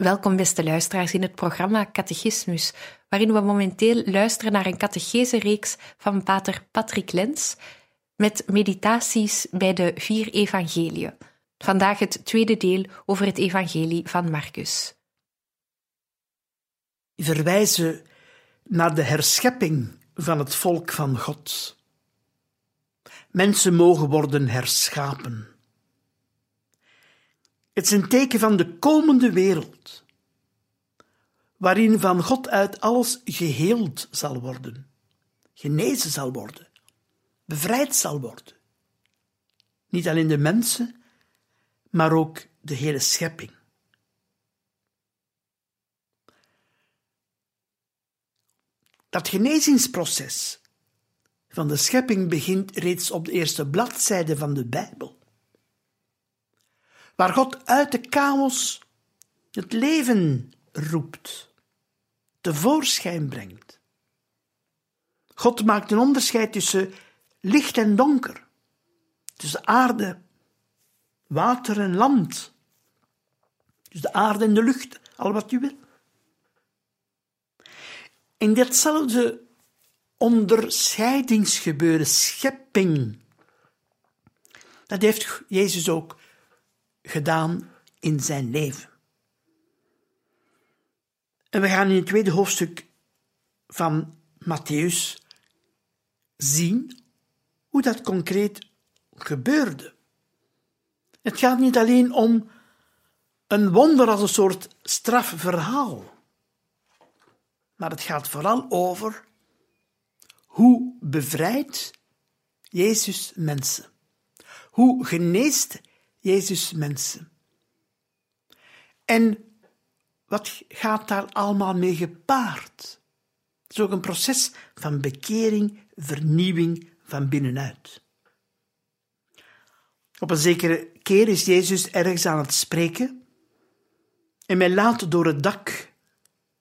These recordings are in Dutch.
Welkom beste luisteraars in het programma Catechismus, waarin we momenteel luisteren naar een catechese-reeks van pater Patrick Lens met meditaties bij de vier evangeliën. Vandaag het tweede deel over het evangelie van Marcus. Verwijzen naar de herschepping van het volk van God. Mensen mogen worden herschapen. Het is een teken van de komende wereld, waarin van God uit alles geheeld zal worden, genezen zal worden, bevrijd zal worden. Niet alleen de mensen, maar ook de hele schepping. Dat genezingsproces van de schepping begint reeds op de eerste bladzijde van de Bijbel waar God uit de chaos het leven roept, tevoorschijn brengt. God maakt een onderscheid tussen licht en donker, tussen aarde, water en land, tussen de aarde en de lucht, al wat u wil. In ditzelfde onderscheidingsgebeuren, schepping, dat heeft Jezus ook gedaan in zijn leven. En we gaan in het tweede hoofdstuk van Matthäus zien hoe dat concreet gebeurde. Het gaat niet alleen om een wonder als een soort strafverhaal, maar het gaat vooral over hoe bevrijdt Jezus mensen? Hoe geneest Jezus mensen. En wat gaat daar allemaal mee gepaard? Het is ook een proces van bekering, vernieuwing van binnenuit. Op een zekere keer is Jezus ergens aan het spreken en men laat door het dak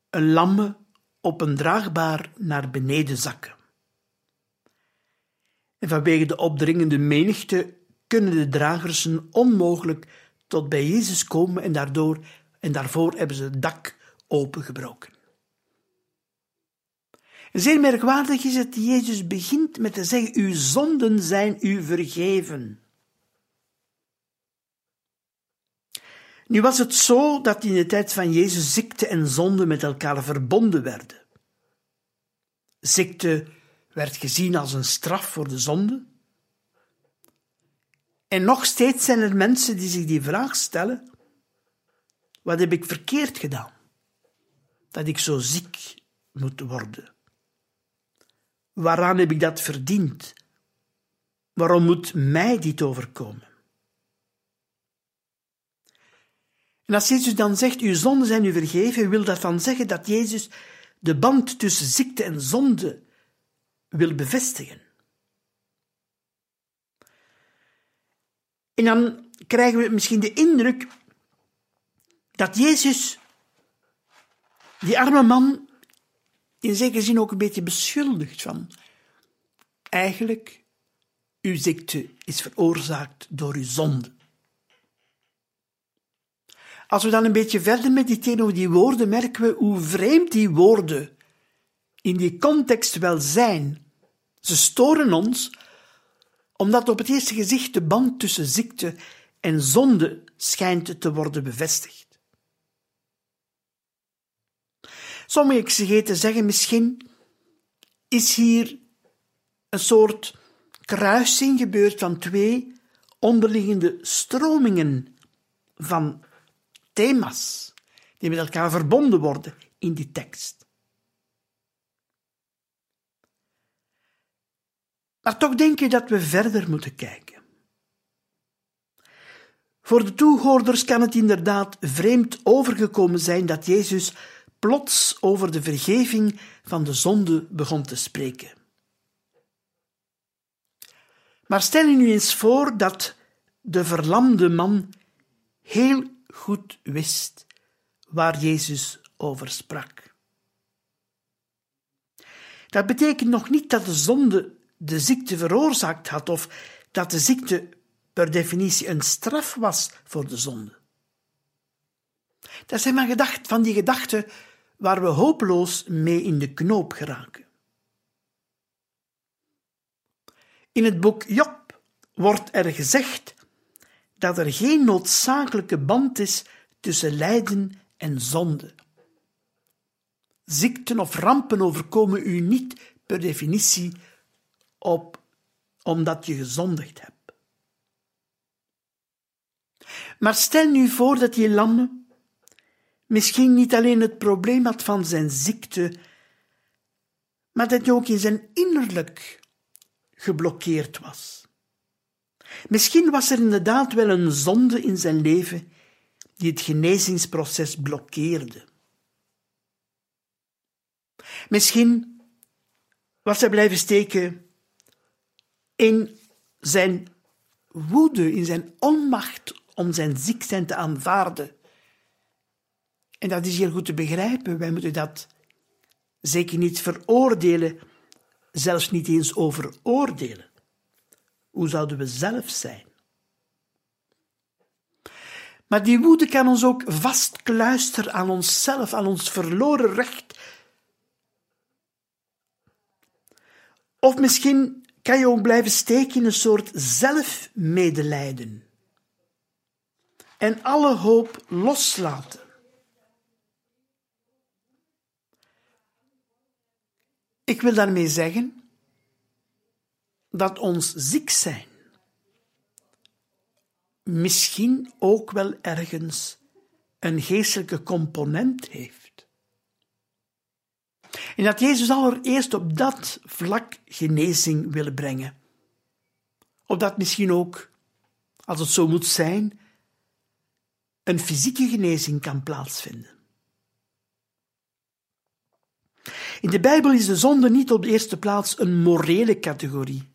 een lamme op een draagbaar naar beneden zakken. En vanwege de opdringende menigte kunnen de dragers onmogelijk tot bij Jezus komen en, daardoor, en daarvoor hebben ze het dak opengebroken. Zeer merkwaardig is dat Jezus begint met te zeggen: Uw zonden zijn u vergeven. Nu was het zo dat in de tijd van Jezus ziekte en zonde met elkaar verbonden werden. Ziekte werd gezien als een straf voor de zonde, en nog steeds zijn er mensen die zich die vraag stellen: wat heb ik verkeerd gedaan? Dat ik zo ziek moet worden. Waaraan heb ik dat verdiend? Waarom moet mij dit overkomen? En als Jezus dan zegt, uw zonden zijn u vergeven, wil dat dan zeggen dat Jezus de band tussen ziekte en zonde wil bevestigen. En dan krijgen we misschien de indruk dat Jezus die arme man in zekere zin ook een beetje beschuldigt van eigenlijk uw ziekte is veroorzaakt door uw zonde. Als we dan een beetje verder mediteren over die woorden, merken we hoe vreemd die woorden in die context wel zijn. Ze storen ons omdat op het eerste gezicht de band tussen ziekte en zonde schijnt te worden bevestigd. Sommige exegeten zeggen misschien is hier een soort kruising gebeurd van twee onderliggende stromingen van thema's die met elkaar verbonden worden in die tekst. Maar toch denk ik dat we verder moeten kijken. Voor de toehoorders kan het inderdaad vreemd overgekomen zijn dat Jezus plots over de vergeving van de zonde begon te spreken. Maar stel je nu eens voor dat de verlamde man heel goed wist waar Jezus over sprak. Dat betekent nog niet dat de zonde de ziekte veroorzaakt had of dat de ziekte per definitie een straf was voor de zonde. Dat zijn maar gedacht, van die gedachten waar we hopeloos mee in de knoop geraken. In het boek Job wordt er gezegd dat er geen noodzakelijke band is tussen lijden en zonde. Ziekten of rampen overkomen u niet per definitie op omdat je gezondigd hebt. Maar stel nu voor dat die lamme misschien niet alleen het probleem had van zijn ziekte, maar dat hij ook in zijn innerlijk geblokkeerd was. Misschien was er inderdaad wel een zonde in zijn leven die het genezingsproces blokkeerde. Misschien was hij blijven steken in zijn woede, in zijn onmacht om zijn ziek zijn te aanvaarden. En dat is heel goed te begrijpen. Wij moeten dat zeker niet veroordelen, zelfs niet eens overoordelen. Hoe zouden we zelf zijn? Maar die woede kan ons ook vastkluisteren aan onszelf, aan ons verloren recht. Of misschien kan je ook blijven steken in een soort zelfmedelijden. En alle hoop loslaten. Ik wil daarmee zeggen dat ons ziek zijn misschien ook wel ergens een geestelijke component heeft. En dat Jezus allereerst op dat vlak genezing wil brengen. Opdat misschien ook, als het zo moet zijn, een fysieke genezing kan plaatsvinden. In de Bijbel is de zonde niet op de eerste plaats een morele categorie.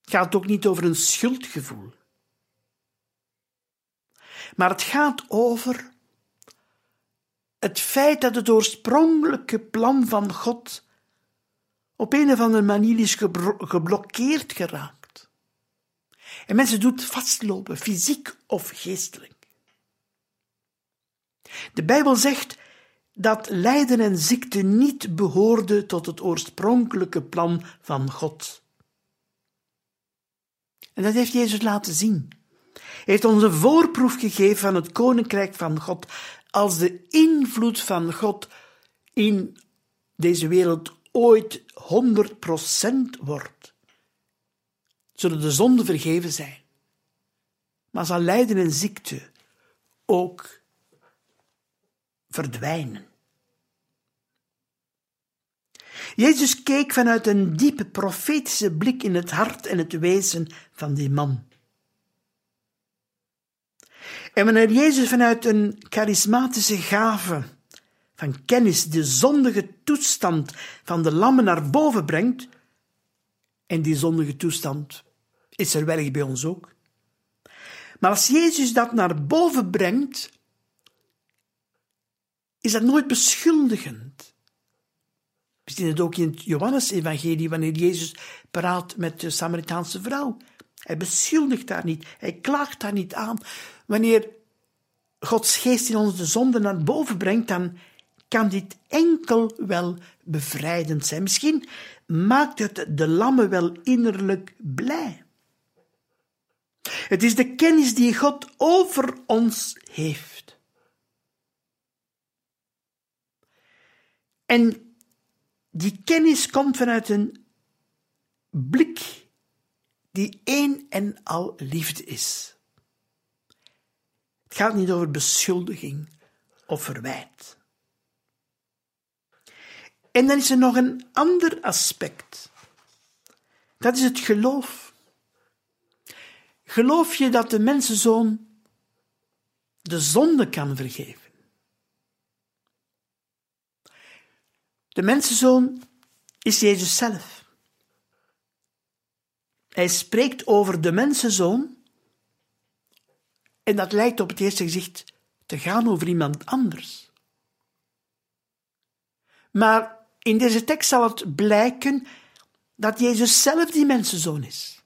Het gaat ook niet over een schuldgevoel. Maar het gaat over het feit dat het oorspronkelijke plan van God op een of andere manier is geblokkeerd geraakt. En mensen doen het vastlopen, fysiek of geestelijk. De Bijbel zegt dat lijden en ziekte niet behoorden tot het oorspronkelijke plan van God. En dat heeft Jezus laten zien. Hij heeft ons een voorproef gegeven van het koninkrijk van God als de invloed van God in deze wereld ooit 100% wordt. Zullen de zonden vergeven zijn, maar zal lijden en ziekte ook verdwijnen. Jezus keek vanuit een diepe profetische blik in het hart en het wezen van die man. En wanneer Jezus vanuit een charismatische gave van kennis de zondige toestand van de lammen naar boven brengt, en die zondige toestand is er wellicht bij ons ook, maar als Jezus dat naar boven brengt, is dat nooit beschuldigend. We zien het ook in het Johannes-evangelie, wanneer Jezus praat met de Samaritaanse vrouw. Hij beschuldigt haar niet, hij klaagt haar niet aan. Wanneer Gods geest in ons de zonde naar boven brengt, dan kan dit enkel wel bevrijdend zijn. Misschien maakt het de lammen wel innerlijk blij. Het is de kennis die God over ons heeft. En die kennis komt vanuit een blik die één en al liefde is. Het gaat niet over beschuldiging of verwijt. En dan is er nog een ander aspect. Dat is het geloof. Geloof je dat de mensenzoon de zonde kan vergeven? De mensenzoon is Jezus zelf. Hij spreekt over de mensenzoon en dat lijkt op het eerste gezicht te gaan over iemand anders. Maar in deze tekst zal het blijken dat Jezus zelf die mensenzoon is.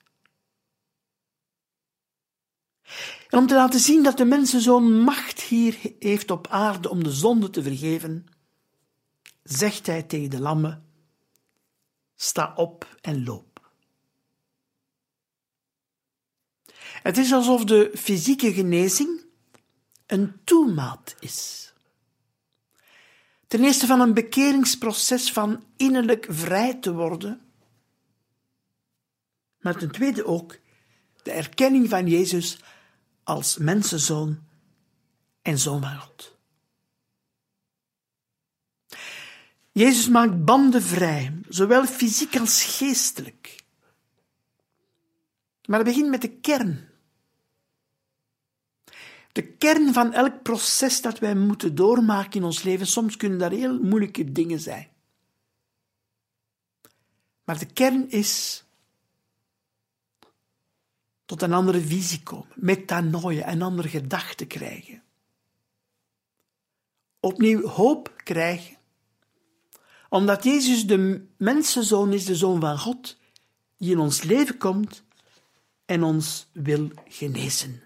En om te laten zien dat de mensenzoon macht hier heeft op aarde om de zonde te vergeven, zegt hij tegen de lammen: Sta op en loop. Het is alsof de fysieke genezing een toemaat is. Ten eerste van een bekeringsproces van innerlijk vrij te worden, maar ten tweede ook de erkenning van Jezus als mensenzoon en zoon van God. Jezus maakt banden vrij, zowel fysiek als geestelijk. Maar het begint met de kern. De kern van elk proces dat wij moeten doormaken in ons leven, soms kunnen daar heel moeilijke dingen zijn. Maar de kern is tot een andere visie komen, metanoia, een andere gedachte krijgen. Opnieuw hoop krijgen, omdat Jezus de mensenzoon is, de zoon van God, die in ons leven komt en ons wil genezen.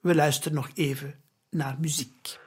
We luisteren nog even naar muziek.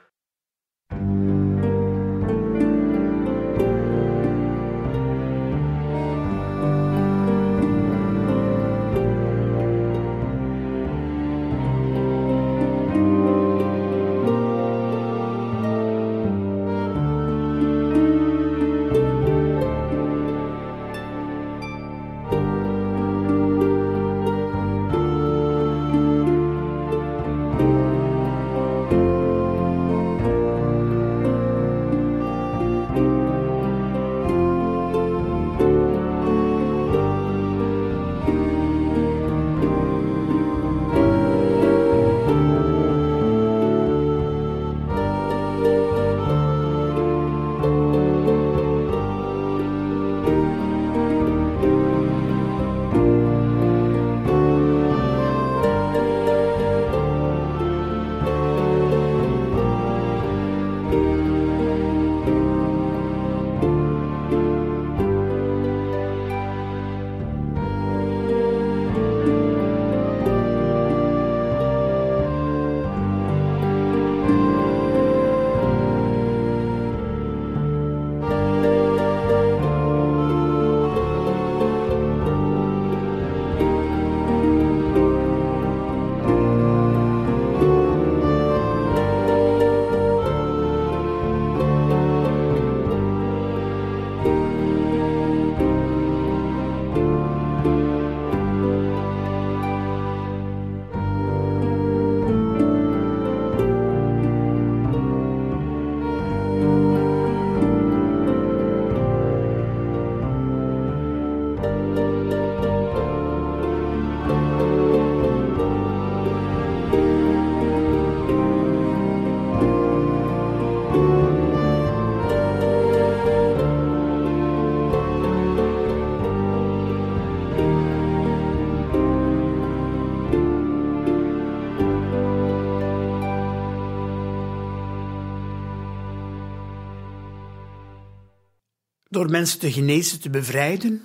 Door mensen te genezen, te bevrijden.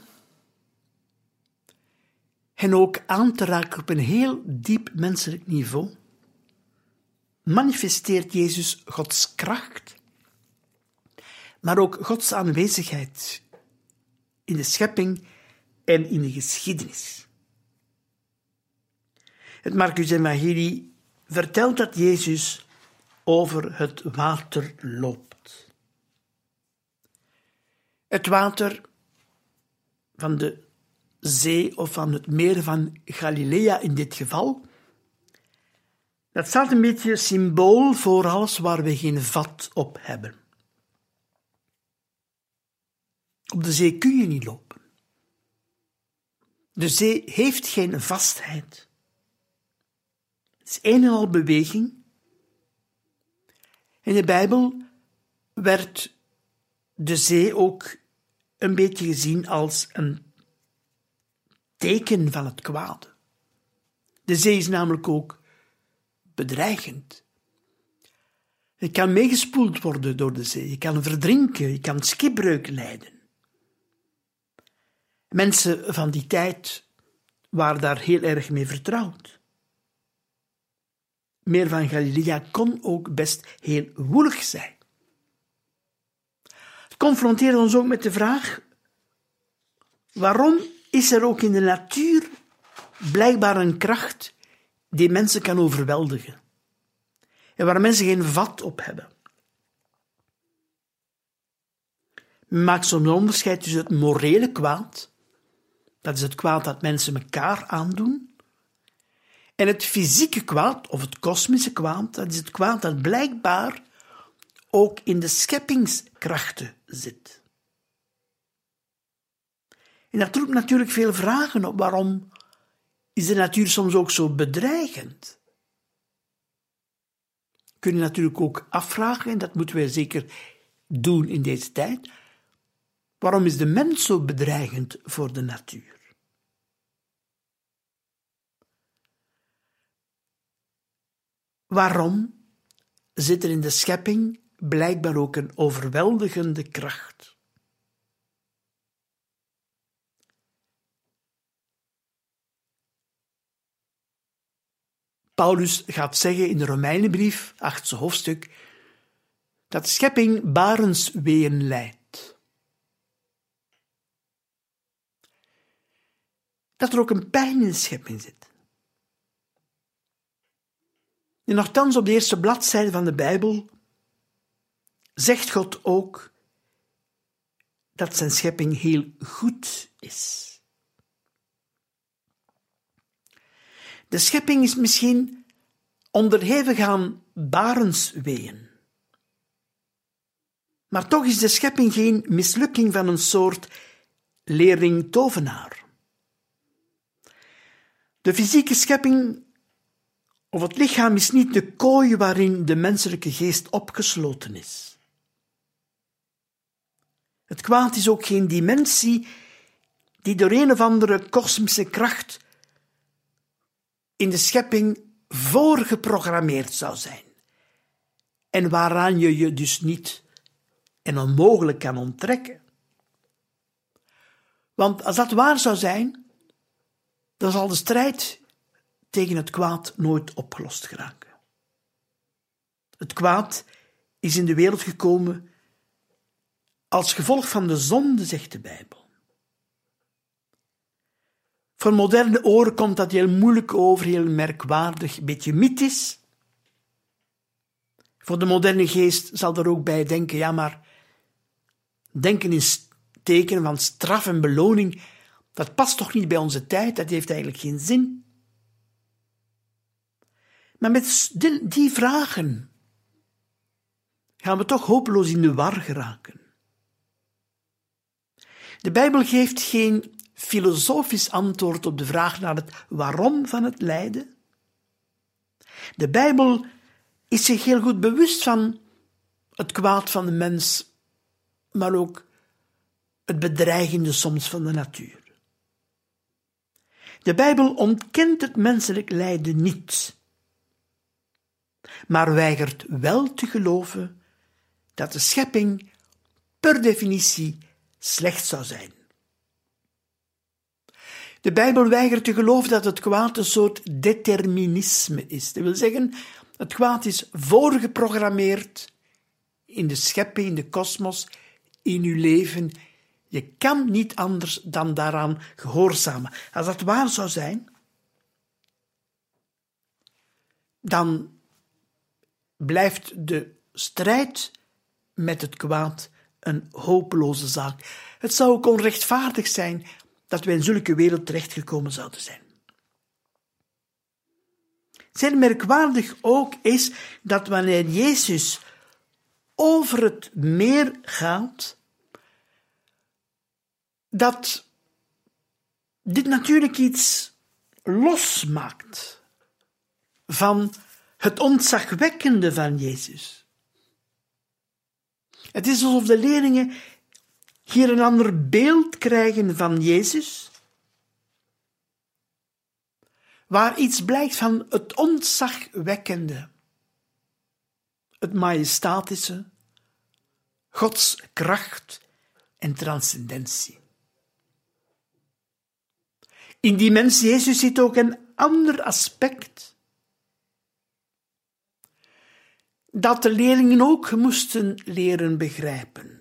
En ook aan te raken op een heel diep menselijk niveau, manifesteert Jezus Gods kracht, maar ook Gods aanwezigheid in de schepping en in de geschiedenis. Het Marcus Evangelie vertelt dat Jezus over het water loopt. Het water van de zee of van het meer van Galilea in dit geval, dat staat een beetje symbool voor alles waar we geen vat op hebben. Op de zee kun je niet lopen. De zee heeft geen vastheid. Het is een en al beweging. In de Bijbel werd de zee ook een beetje gezien als een teken van het kwade. De zee is namelijk ook bedreigend. Je kan meegespoeld worden door de zee, je kan verdrinken, je kan schipbreuk lijden. Mensen van die tijd waren daar heel erg mee vertrouwd. Meer van Galilea kon ook best heel woelig zijn. Het confronteert ons ook met de vraag: waarom is er ook in de natuur blijkbaar een kracht die mensen kan overweldigen en waar mensen geen vat op hebben? Men maakt zo'n onderscheid tussen het morele kwaad dat is het kwaad dat mensen elkaar aandoen. En het fysieke kwaad, of het kosmische kwaad, dat is het kwaad dat blijkbaar ook in de scheppingskrachten zit. En dat roept natuurlijk veel vragen op. Waarom is de natuur soms ook zo bedreigend? Kun je natuurlijk ook afvragen, en dat moeten wij zeker doen in deze tijd. Waarom is de mens zo bedreigend voor de natuur? Waarom zit er in de schepping blijkbaar ook een overweldigende kracht? Paulus gaat zeggen in de Romeinenbrief, achtste hoofdstuk, dat schepping barensweeën leidt. Dat er ook een pijn in de schepping zit. En nogthans op de eerste bladzijde van de Bijbel zegt God ook dat zijn schepping heel goed is. De schepping is misschien onderhevig aan barensweeën. Maar toch is de schepping geen mislukking van een soort leerling-tovenaar. De fysieke schepping of het lichaam is niet de kooi waarin de menselijke geest opgesloten is. Het kwaad is ook geen dimensie die door een of andere kosmische kracht in de schepping voorgeprogrammeerd zou zijn en waaraan je je dus niet en onmogelijk kan onttrekken. Want als dat waar zou zijn, dan zal de strijd tegen het kwaad nooit opgelost geraken. Het kwaad is in de wereld gekomen als gevolg van de zonde, zegt de Bijbel. Voor moderne oren komt dat heel moeilijk over, heel merkwaardig, een beetje mythisch. Voor de moderne geest zal er ook bij denken, ja maar, denken in teken van straf en beloning, dat past toch niet bij onze tijd, dat heeft eigenlijk geen zin. Maar met die vragen gaan we toch hopeloos in de war geraken. De Bijbel geeft geen filosofisch antwoord op de vraag naar het waarom van het lijden. De Bijbel is zich heel goed bewust van het kwaad van de mens, maar ook het bedreigende soms van de natuur. De Bijbel ontkent het menselijk lijden niet maar weigert wel te geloven dat de schepping per definitie slecht zou zijn. De Bijbel weigert te geloven dat het kwaad een soort determinisme is. Dat wil zeggen, het kwaad is voorgeprogrammeerd in de schepping, in de kosmos, in uw leven. Je kan niet anders dan daaraan gehoorzamen. Als dat waar zou zijn, dan blijft de strijd met het kwaad een hopeloze zaak. Het zou ook onrechtvaardig zijn dat wij in zulke wereld terechtgekomen zouden zijn. Zeer merkwaardig ook is dat wanneer Jezus over het meer gaat, dat dit natuurlijk iets losmaakt van het ontzagwekkende van Jezus. Het is alsof de leerlingen hier een ander beeld krijgen van Jezus, waar iets blijkt van het ontzagwekkende, het majestatische, Gods kracht en transcendentie. In die mens Jezus zit ook een ander aspect. Dat de leerlingen ook moesten leren begrijpen.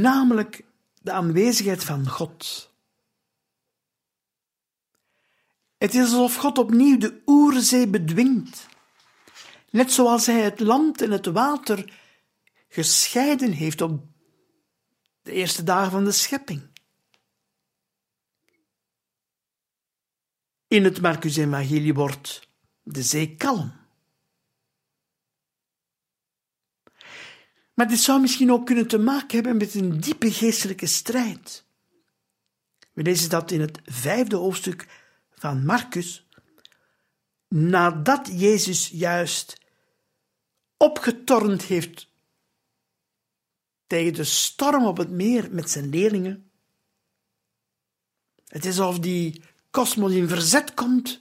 Namelijk de aanwezigheid van God. Het is alsof God opnieuw de oerzee bedwingt, net zoals hij het land en het water gescheiden heeft op de eerste dagen van de schepping. In het Marcus-evangelie wordt de zee kalm. Maar dit zou misschien ook kunnen te maken hebben met een diepe geestelijke strijd. We lezen dat in het vijfde hoofdstuk van Marcus, nadat Jezus juist opgetornd heeft tegen de storm op het meer met zijn leerlingen. Het is alsof die kosmos in verzet komt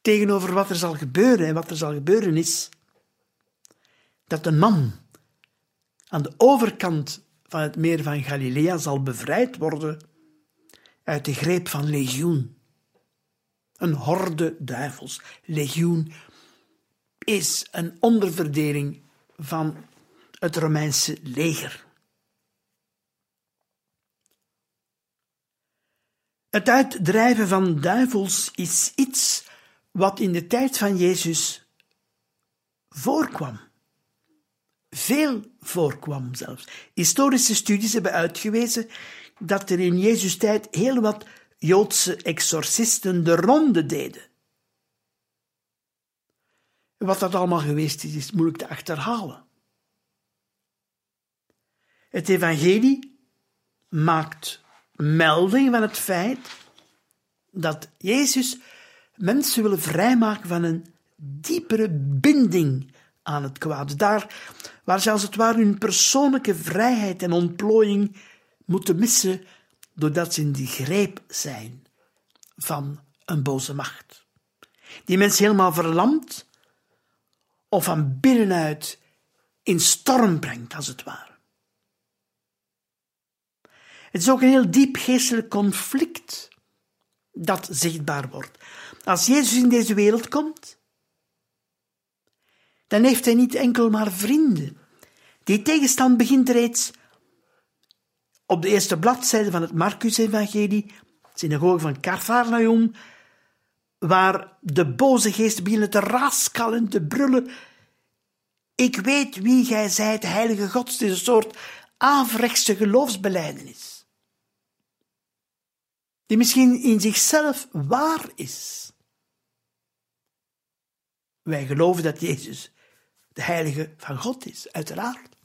tegenover wat er zal gebeuren en wat er zal gebeuren is. Dat een man aan de overkant van het meer van Galilea zal bevrijd worden uit de greep van legioen. Een horde duivels. Legioen is een onderverdeling van het Romeinse leger. Het uitdrijven van duivels is iets wat in de tijd van Jezus voorkwam. Veel voorkwam zelfs. Historische studies hebben uitgewezen dat er in Jezus' tijd heel wat Joodse exorcisten de ronde deden. Wat dat allemaal geweest is, is moeilijk te achterhalen. Het evangelie maakt melding van het feit dat Jezus mensen wil vrijmaken van een diepere binding aan het kwaad. Daar waar ze als het ware hun persoonlijke vrijheid en ontplooiing moeten missen doordat ze in die greep zijn van een boze macht. Die mensen helemaal verlamt of van binnenuit in storm brengt, als het ware. Het is ook een heel diep geestelijk conflict dat zichtbaar wordt. Als Jezus in deze wereld komt, dan heeft hij niet enkel maar vrienden. Die tegenstand begint reeds op de eerste bladzijde van het Marcus-evangelie, synagoge van Carfarnaum, waar de boze geesten beginnen te raskallen, te brullen. Ik weet wie gij zijt, heilige God. Het is een soort averechtse geloofsbeleidenis die misschien in zichzelf waar is. Wij geloven dat Jezus de Heilige van God is, uiteraard.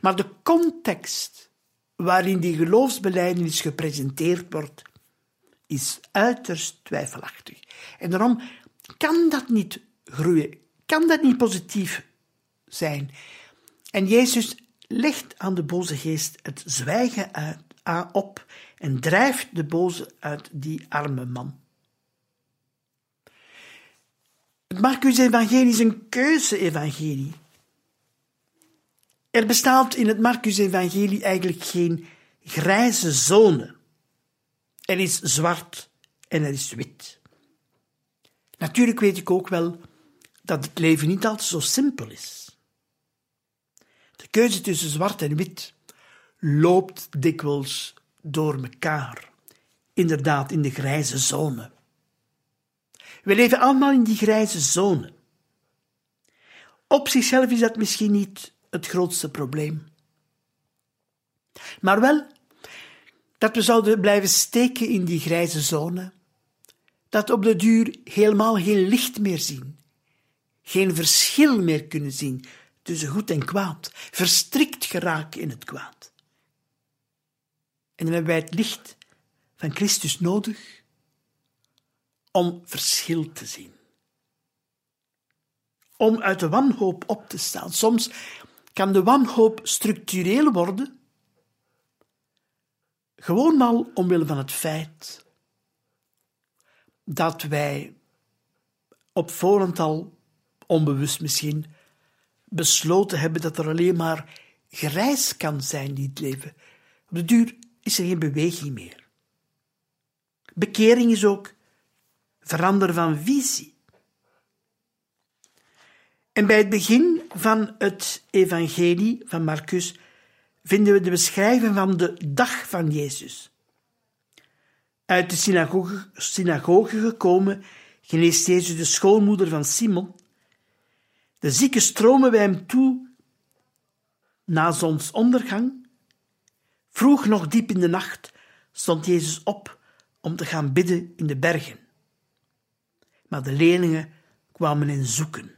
Maar de context waarin die geloofsbelijdenis gepresenteerd wordt, is uiterst twijfelachtig. En daarom kan dat niet groeien, kan dat niet positief zijn. En Jezus legt aan de boze geest het zwijgen uit, op en drijft de boze uit die arme man. Het Marcus-evangelie is een keuze-evangelie. Er bestaat in het Marcus-evangelie eigenlijk geen grijze zone. Er is zwart en er is wit. Natuurlijk weet ik ook wel dat het leven niet altijd zo simpel is. De keuze tussen zwart en wit loopt dikwijls door elkaar. Inderdaad, in de grijze zone. We leven allemaal in die grijze zone. Op zichzelf is dat misschien niet het grootste probleem. Maar wel dat we zouden blijven steken in die grijze zone, dat op de duur helemaal geen licht meer zien, geen verschil meer kunnen zien tussen goed en kwaad, verstrikt geraken in het kwaad. En dan hebben wij het licht van Christus nodig om verschil te zien. Om uit de wanhoop op te staan. Soms kan de wanhoop structureel worden, gewoon al omwille van het feit dat wij op voorhand al, onbewust misschien, besloten hebben dat er alleen maar grijs kan zijn in het leven. Op de duur is er geen beweging meer. Bekering is ook veranderen van visie. En bij het begin van het evangelie van Marcus vinden we de beschrijving van de dag van Jezus. Uit de synagoge, synagoge gekomen geneest Jezus de schoolmoeder van Simon. De zieken stromen bij hem toe na zonsondergang. Vroeg nog diep in de nacht stond Jezus op om te gaan bidden in de bergen. Maar de leerlingen kwamen hen zoeken.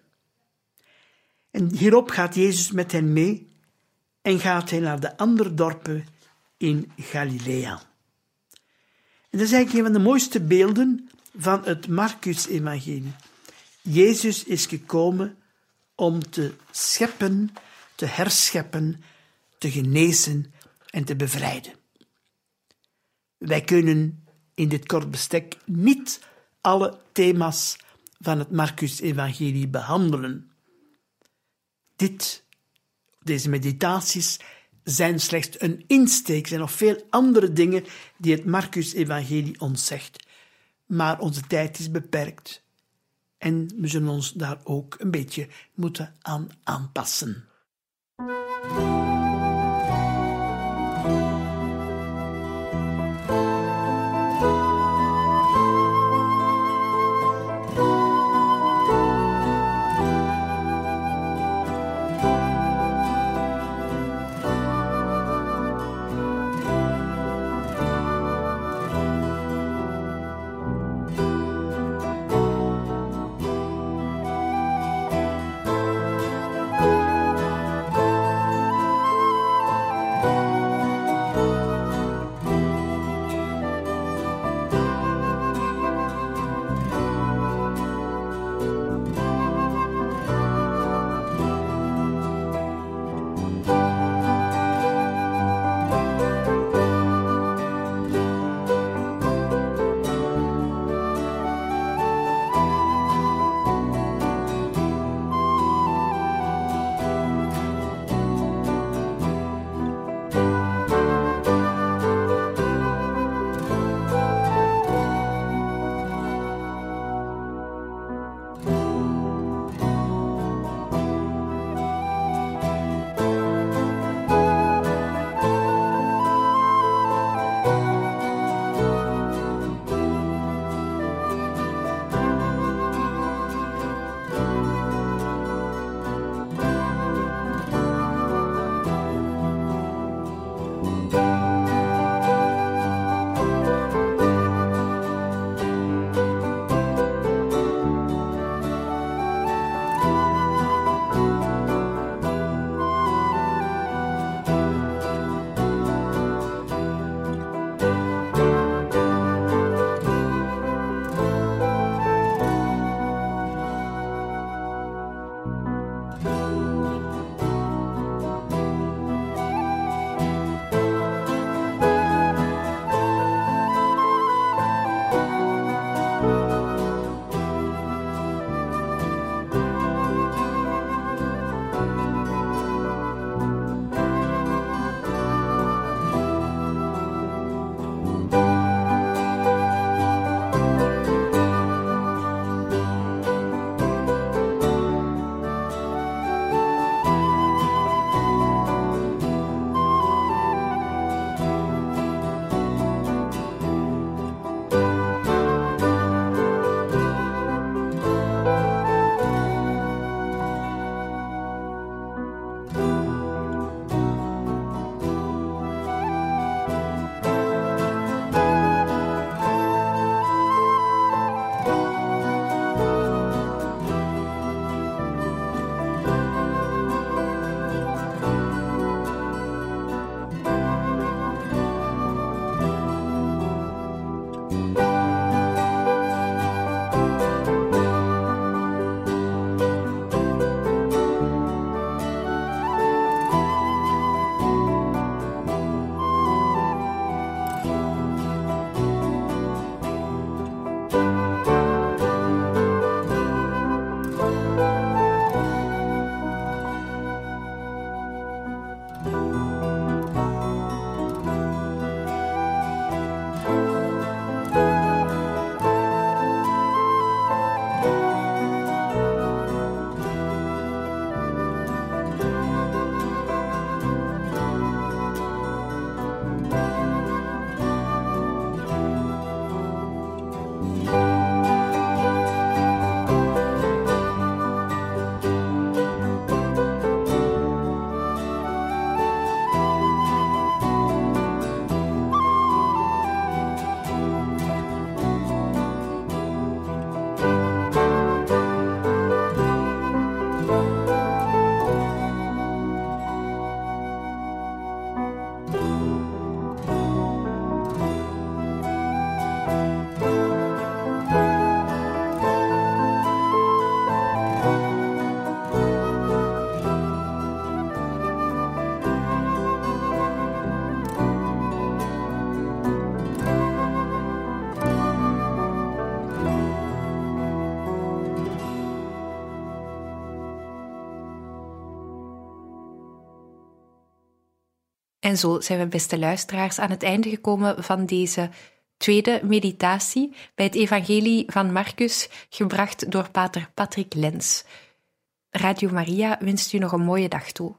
En hierop gaat Jezus met hen mee en gaat hij naar de andere dorpen in Galilea. En dat is eigenlijk een van de mooiste beelden van het Marcus-evangelie. Jezus is gekomen om te scheppen, te herscheppen, te genezen en te bevrijden. Wij kunnen in dit kort bestek niet alle thema's van het Marcus-evangelie behandelen. Dit, deze meditaties zijn slechts een insteek, zijn nog veel andere dingen die het Marcus-evangelie ons zegt. Maar onze tijd is beperkt en we zullen ons daar ook een beetje moeten aan aanpassen. En zo zijn we, beste luisteraars, aan het einde gekomen van deze tweede meditatie bij het Evangelie van Marcus, gebracht door pater Patrick Lens. Radio Maria wenst u nog een mooie dag toe.